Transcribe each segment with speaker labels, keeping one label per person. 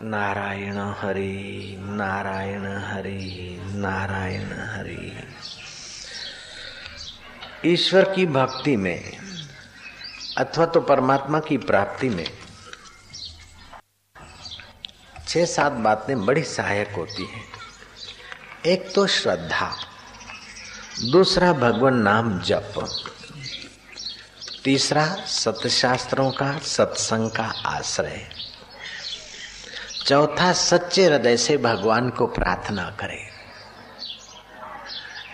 Speaker 1: नारायण हरि नारायण हरि नारायण हरि। ईश्वर की भक्ति में अथवा तो परमात्मा की प्राप्ति में छह सात बातें बड़ी सहायक होती हैं। एक तो श्रद्धा, दूसरा भगवान नाम जप, तीसरा सतशास्त्रों का सत्संग का आश्रय। चौथा सच्चे हृदय से भगवान को प्रार्थना करें।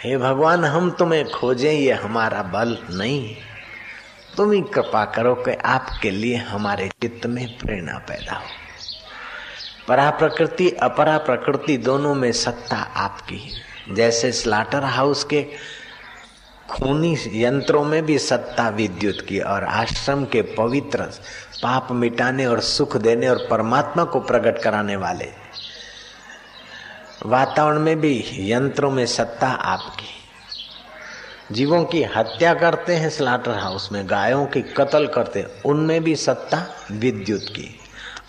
Speaker 1: हे भगवान, हम तुम्हें खोजें, ये हमारा बल नहीं। तुम ही कृपा करो कि आपके लिए हमारे चित्त में प्रेरणा पैदा हो। परा प्रकृति अपरा प्रकृति दोनों में सत्ता आपकी जैसे स्लाटर हाउस के खूनी यंत्रों में भी सत्ता विद्युत की और आश्रम के पवित्र पाप मिटाने और सुख देने और परमात्मा को प्रकट कराने वाले। वातावरण में भी यंत्रों में सत्ता आपकी। जीवों की हत्या करते हैं स्लाटर हाउस में। गायों की कत्ल करते हैं, उनमें भी सत्ता विद्युत की।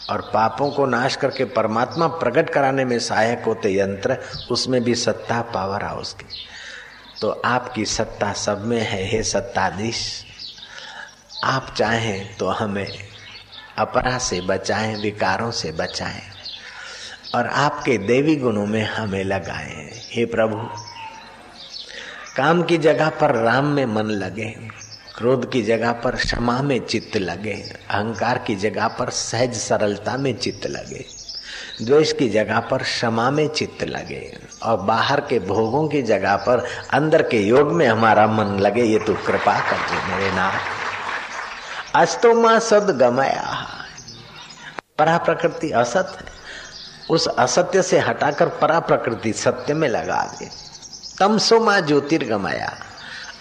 Speaker 1: और पापों को नाश करके परमात्मा प्रकट कराने में सहायक होते यंत्र, उसमें भी सत्ता पावर हाउस की। तो आपकी सत्ता सब में है, हे सत्ताधीश। आप चाहें तो हमें अपरा से बचाएँ, विकारों से बचाएँ, और आपके देवी गुणों में हमें लगाएँ। हे प्रभु, काम की जगह पर राम में मन लगे, क्रोध की जगह पर क्षमा में चित्त लगे, अहंकार की जगह पर सहज सरलता में चित्त लगे। द्वेष की जगह पर क्षमा में चित्त लगे और बाहर के भोगों की जगह पर अंदर के योग में हमारा मन लगे, ये तो कृपा कर दे मेरे नाथ। अस्तो माँ सद गमाया। परा प्रकृति असत है। उस असत्य से हटाकर परा प्रकृति सत्य में लगा दे। तमसो माँ ज्योतिर्गमाया।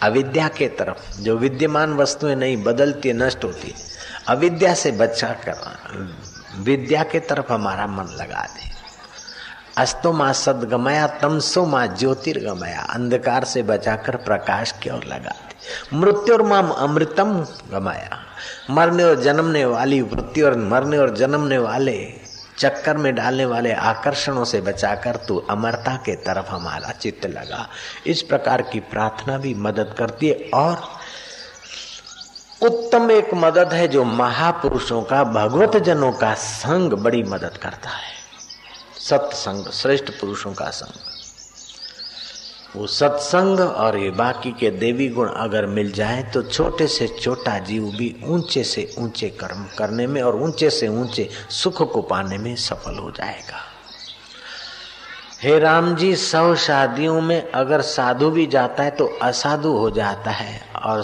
Speaker 1: अविद्या के तरफ़, जो विद्यमान वस्तुएँ नहीं, बदलती, नष्ट होती, अविद्या से बचा कर विद्या के तरफ़ हमारा मन लगा दे। अस्तो माँ सदगमया, तमसो माँ ज्योतिर्गमया, अंधकार से बचाकर प्रकाश की ओर लगा दे। मृत्यु और माम अमृतम गमाया। मरने और जन्मने वाली वृत्ति और मरने और जन्मने वाले चक्कर में डालने वाले आकर्षणों से बचाकर तू अमरता के तरफ़ हमारा चित्त लगा। इस प्रकार की प्रार्थना भी मदद करती है और उत्तम एक मदद है जो महापुरुषों का भगवत जनों का संग बड़ी मदद करता है। सत्संग, श्रेष्ठ पुरुषों का संग। वो सत्संग और ये बाकी के देवी गुण अगर मिल जाए तो छोटे से छोटा जीव भी ऊँचे से ऊँचे कर्म करने में और ऊँचे से ऊँचे सुख को पाने में सफल हो जाएगा। हे राम जी, सौ शादियों में अगर साधु भी जाता है तो असाधु हो जाता है और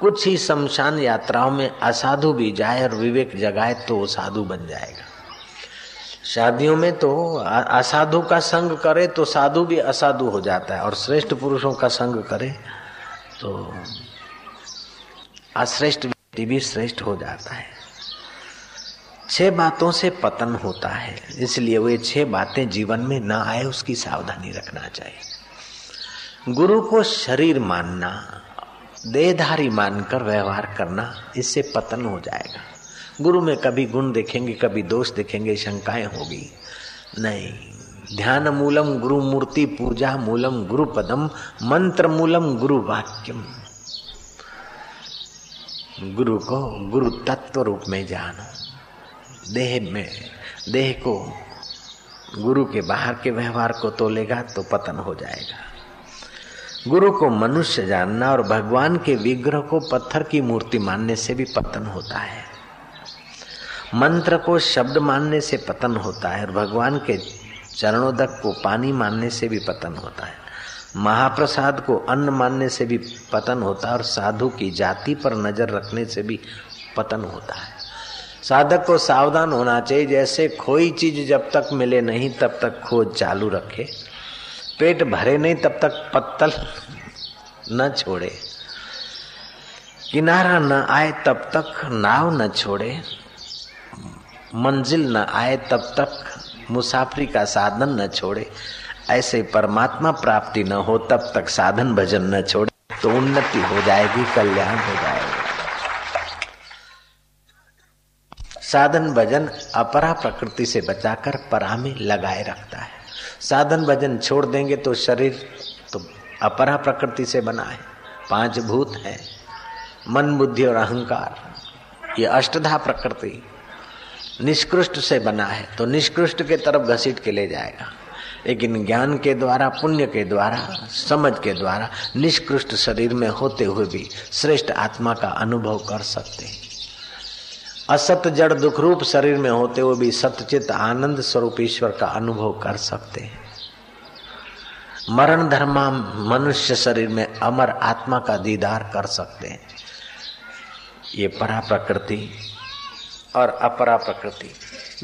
Speaker 1: कुछ ही शमशान यात्राओं में असाधु भी जाए और विवेक जगाए तो वो साधु बन जाएगा। शादियों में तो असाधु का संग करे तो साधु भी असाधु हो जाता है और श्रेष्ठ पुरुषों का संग करे तो अश्रेष्ठ व्यक्ति भी श्रेष्ठ हो जाता है। छह बातों से पतन होता है, इसलिए वे छह बातें जीवन में ना आए उसकी सावधानी रखना चाहिए। गुरु को शरीर मानना देहधारी मानकर व्यवहार करना, इससे पतन हो जाएगा। गुरु में कभी गुण देखेंगे, कभी दोष देखेंगे, शंकाएँ होगी। नहीं ध्यान मूलम गुरु मूर्ति पूजा, मूलम गुरु पदम मंत्र मूलम गुरु वाक्यम। गुरु को गुरु तत्व रूप में जानो। देह में, देह को गुरु के बाहर के व्यवहार को तोलेगा तो पतन हो जाएगा। गुरु को मनुष्य जानना और भगवान के विग्रह को पत्थर की मूर्ति मानने से भी पतन होता है। मंत्र को शब्द मानने से पतन होता है और भगवान के चरणोदक को पानी मानने से भी पतन होता है। महाप्रसाद को अन्न मानने से भी पतन होता है और साधु की जाति पर नज़र रखने से भी पतन होता है। साधक को सावधान होना चाहिए, जैसे कोई चीज़ जब तक मिले नहीं, तब तक खोज चालू रखे। पेट भरे नहीं, तब तक पत्तल न छोड़े। किनारा न आए, तब तक नाव न छोड़े। मंजिल न आए, तब तक मुसाफरी का साधन न छोड़े। ऐसे परमात्मा प्राप्ति न हो, तब तक साधन भजन न छोड़े। तो उन्नति हो जाएगी, कल्याण हो जाएगा। साधन भजन अपरा प्रकृति से बचाकर परा में लगाए रखता है। साधन भजन छोड़ देंगे तो शरीर तो अपरा प्रकृति से बना है। पाँच भूत है, मन, बुद्धि और अहंकार। ये अष्टधा प्रकृति निष्कृष्ट से बना है तो निष्कृष्ट के तरफ़ घसीट के ले जाएगा। लेकिन ज्ञान के द्वारा, पुण्य के द्वारा, समझ के द्वारा निष्कृष्ट शरीर में होते हुए भी श्रेष्ठ आत्मा का अनुभव कर सकते हैं। असत जड़ दुख रूप शरीर में होते हुए भी सत्यचित आनंद स्वरूप ईश्वर का अनुभव कर सकते हैं। मरण धर्मा मनुष्य शरीर में अमर आत्मा का दीदार कर सकते हैं। ये परा प्रकृति और अपरा प्रकृति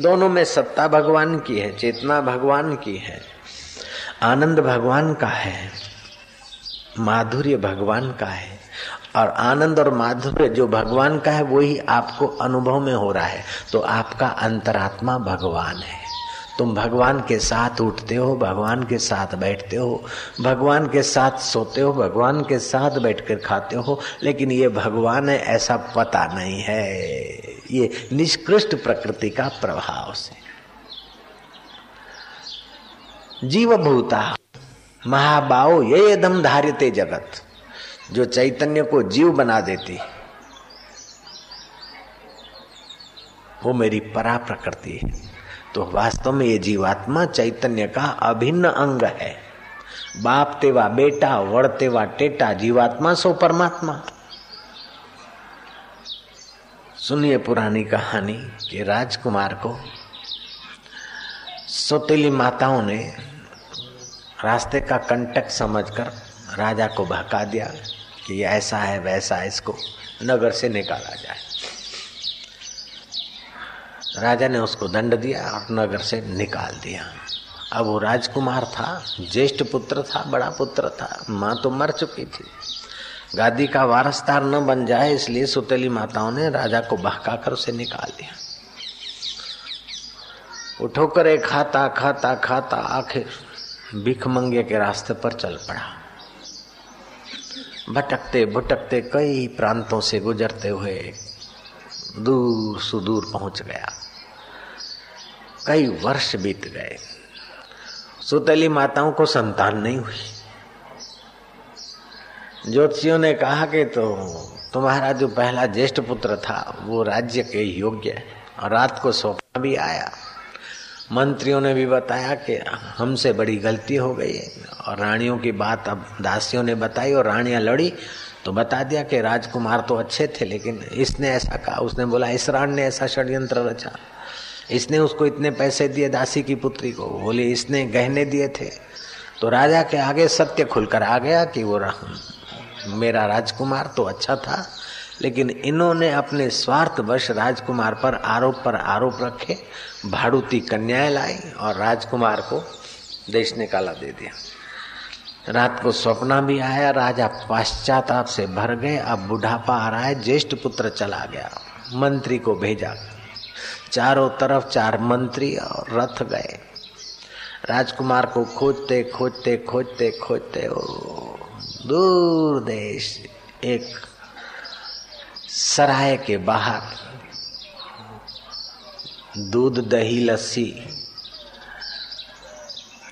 Speaker 1: दोनों में सत्ता भगवान की है, चेतना भगवान की है, आनंद भगवान का है, माधुर्य भगवान का है। और आनंद और माधुर्य जो भगवान का है वही आपको अनुभव में हो रहा है। तो आपका अंतरात्मा भगवान है। तुम भगवान के साथ उठते हो, भगवान के साथ बैठते हो, भगवान के साथ सोते हो, भगवान के साथ बैठकर खाते हो, लेकिन ये भगवान है, ऐसा पता नहीं है। ये निष्कृष्ट प्रकृति का प्रभाव से। जीव भूता महाबाओ ये दम धार्यते जगत। जो चैतन्य को जीव बना देती, वो मेरी परा प्रकृति है। तो वास्तव में ये जीवात्मा चैतन्य का अभिन्न अंग है। बाप तेवा, बेटा वड़तेवा टेटा, जीवात्मा सो परमात्मा। सुनिए पुरानी कहानी कि राजकुमार को। सोतेली माताओं ने रास्ते का कंटक समझकर राजा को भगा दिया। कि ऐसा है, वैसा है, इसको नगर से निकाला जाए। राजा ने उसको दंड दिया और नगर से निकाल दिया। अब वो राजकुमार था, ज्येष्ठ पुत्र था, बड़ा पुत्र था, माँ तो मर चुकी थी। गादी का वारसदार न बन जाए, इसलिए सुतेली माताओं ने राजा को बहकाकर उसे निकाल दिया। उठो करे खाता खाता खाता, आखिर भिख मंगे के रास्ते पर चल पड़ा। भटकते भटकते कई प्रांतों से गुजरते हुए दूर सुदूर पहुँच गया। कई वर्ष बीत गए। सुतली माताओं को संतान नहीं हुई। ज्योतिषियों ने कहा कि तो तुम्हारा जो पहला ज्येष्ठ पुत्र था, वो राज्य के योग्य है और रात को सौंपा भी आया। मंत्रियों ने भी बताया कि हमसे बड़ी गलती हो गई और रानियों की बात अब दासियों ने बताई और रानियाँ लड़ी तो बता दिया कि राजकुमार तो अच्छे थे, लेकिन इसने ऐसा कहा, उसने बोला, इस राण ने ऐसा षड्यंत्र रचा। इसने उसको इतने पैसे दिए दासी की पुत्री को। बोले, इसने गहने दिए थे। तो राजा के आगे सत्य खुलकर आ गया कि वो मेरा राजकुमार तो अच्छा था। लेकिन इन्होंने अपने स्वार्थवश राजकुमार पर आरोप पर आरोप रखे, भाड़ूती कन्याएँ लाई और राजकुमार को देश निकाला दे दिया। रात को सपना भी आया, राजा पाश्चाताप से भर गए, अब बुढ़ापा आ रहा है, ज्येष्ठ पुत्र चला गया, मंत्री को भेजा। चारों तरफ़ चार मंत्री और रथ गए। राजकुमार को खोजते खोजते खोजते खोजते दूर देश, एक सराय के बाहर दूध, दही, लस्सी,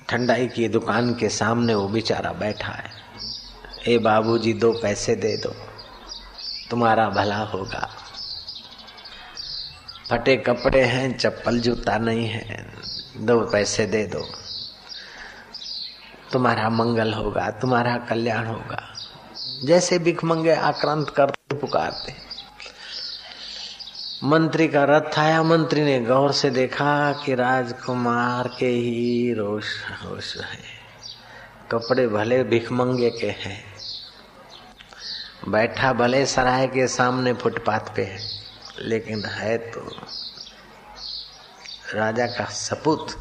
Speaker 1: ठंडाई की दुकान के सामने वो बेचारा बैठा है। ए बाबूजी, दो पैसे दे दो, तुम्हारा भला होगा। फटे कपड़े हैं, चप्पल, जूता नहीं है, दो पैसे दे दो। तुम्हारा मंगल होगा, तुम्हारा कल्याण होगा। जैसे भिख मंगे, आक्रांत करते पुकारते। मंत्री का रथ आया, मंत्री ने गौर से देखा कि राजकुमार के ही रोष रोष है। कपड़े भले भिखमंगे के हैं, बैठा भले सराय के सामने फुटपाथ पे है, लेकिन है तो राजा का सपूत।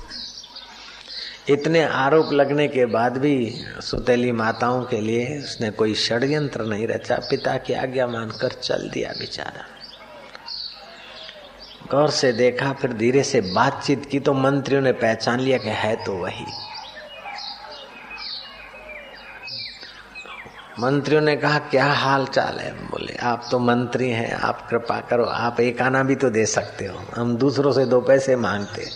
Speaker 1: इतने आरोप लगने के बाद भी सुतेली माताओं के लिए उसने कोई षड्यंत्र नहीं रचा। पिता की आज्ञा मानकर चल दिया बेचारा। गौर से देखा, फिर धीरे से बातचीत की तो मंत्रियों ने पहचान लिया कि है तो वही। मंत्रियों ने कहा, क्या हाल चाल है बोले, आप तो मंत्री हैं, आप कृपा करो, आप एक आना भी तो दे सकते हो। हम दूसरों से दो पैसे मांगते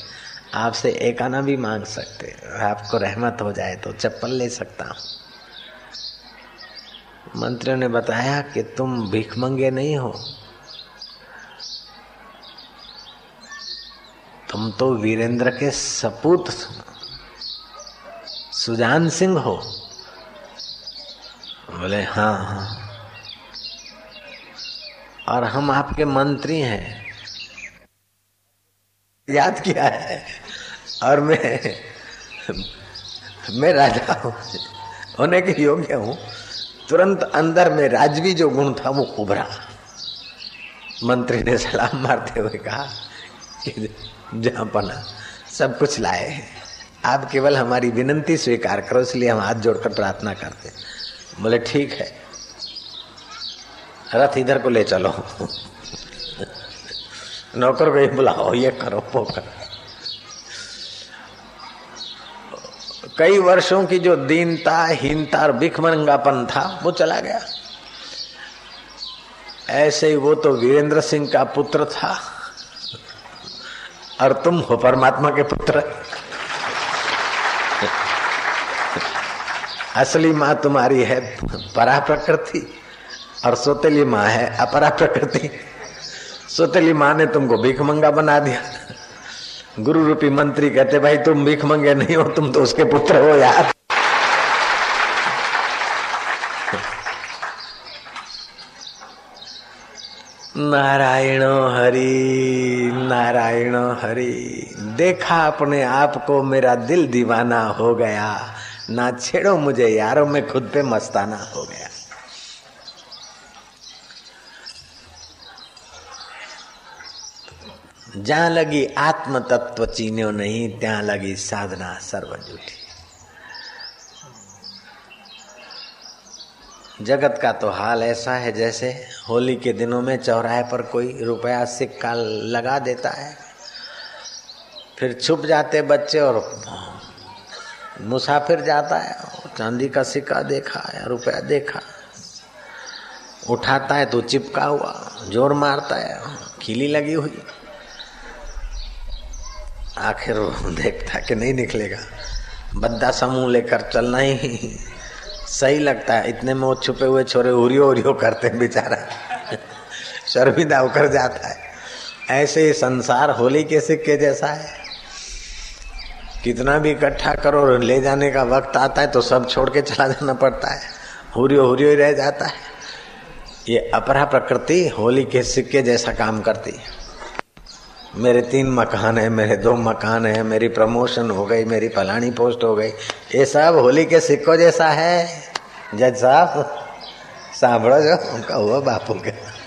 Speaker 1: आपसे एक आना भी मांग सकते आपको रहमत हो जाए तो चप्पल ले सकता हूँ। मंत्रियों ने बताया कि तुम भीख मंगे नहीं हो। तुम तो वीरेंद्र के सपूत सुजान सिंह हो। बोले हाँ हाँ। और हम आपके मंत्री हैं। याद किया है। और मैं मैं राजा हूँ। होने के योग्य हूँ। तुरंत अंदर में राजवी जो गुण था, वो उभरा। मंत्री ने सलाम मारते हुए कहा जहाँ पना सब कुछ लाए हैं। आप केवल हमारी विनंती स्वीकार करो, इसलिए हम हाथ जोड़कर प्रार्थना करते बोले, ठीक है। रथ इधर को ले चलो। नौकर को ही बुलाओ, ये करो, वो करो। कई वर्षों की जो दीनता, हीनता और भिखमंगापन था, वो चला गया। ऐसे ही वो तो वीरेंद्र सिंह का पुत्र था। और तुम हो परमात्मा के पुत्र। असली माँ तुम्हारी है परा प्रकृति और सोतेली माँ है अपरा प्रकृति सोतेली माँ ने तुमको भीख मंगा बना दिया। गुरु रूपी मंत्री कहते, भाई, तुम भीख मंगे नहीं हो, तुम तो उसके पुत्र हो यार। नारायण हरि नारायण हरि। देखा अपने आप को मेरा दिल दीवाना हो गया। ना छेड़ो मुझे यारो मैं खुद पे मस्ताना हो गया। जहाँ लगी आत्म तत्व चीन्यो नहीं, त्या लगी साधना सर्व जूठी जगत का तो हाल ऐसा है जैसे होली के दिनों में चौराहे पर कोई रुपया सिक्का लगा देता है। फिर छुप जाते बच्चे और मुसाफिर जाता है। चांदी का सिक्का देखा या रुपया देखा। उठाता है तो चिपका हुआ, ज़ोर मारता है, खिली लगी हुई। आखिर देखता कि नहीं निकलेगा। बद्दा समूह लेकर चलना ही सही लगता है। इतने में वो छुपे हुए छोरे उरियो उरियो करते हैं बेचारा। शर्मिंदा होकर जाता है। ऐसे ही संसार होली के सिक्के जैसा है। कितना भी इकट्ठा करो ले जाने का वक्त आता है तो सब छोड़ के चला जाना पड़ता है। हुरियो हुरियो ही रह जाता है। ये अपरा प्रकृति होली के सिक्के जैसा काम करती है। मेरे तीन मकान है, मेरे दो मकान है, मेरी प्रमोशन हो गई, मेरी फलानी पोस्ट हो गई। ये सब होली के सिक्कों जैसा है। जज साहब सांभो जो, उनका हुआ बापू के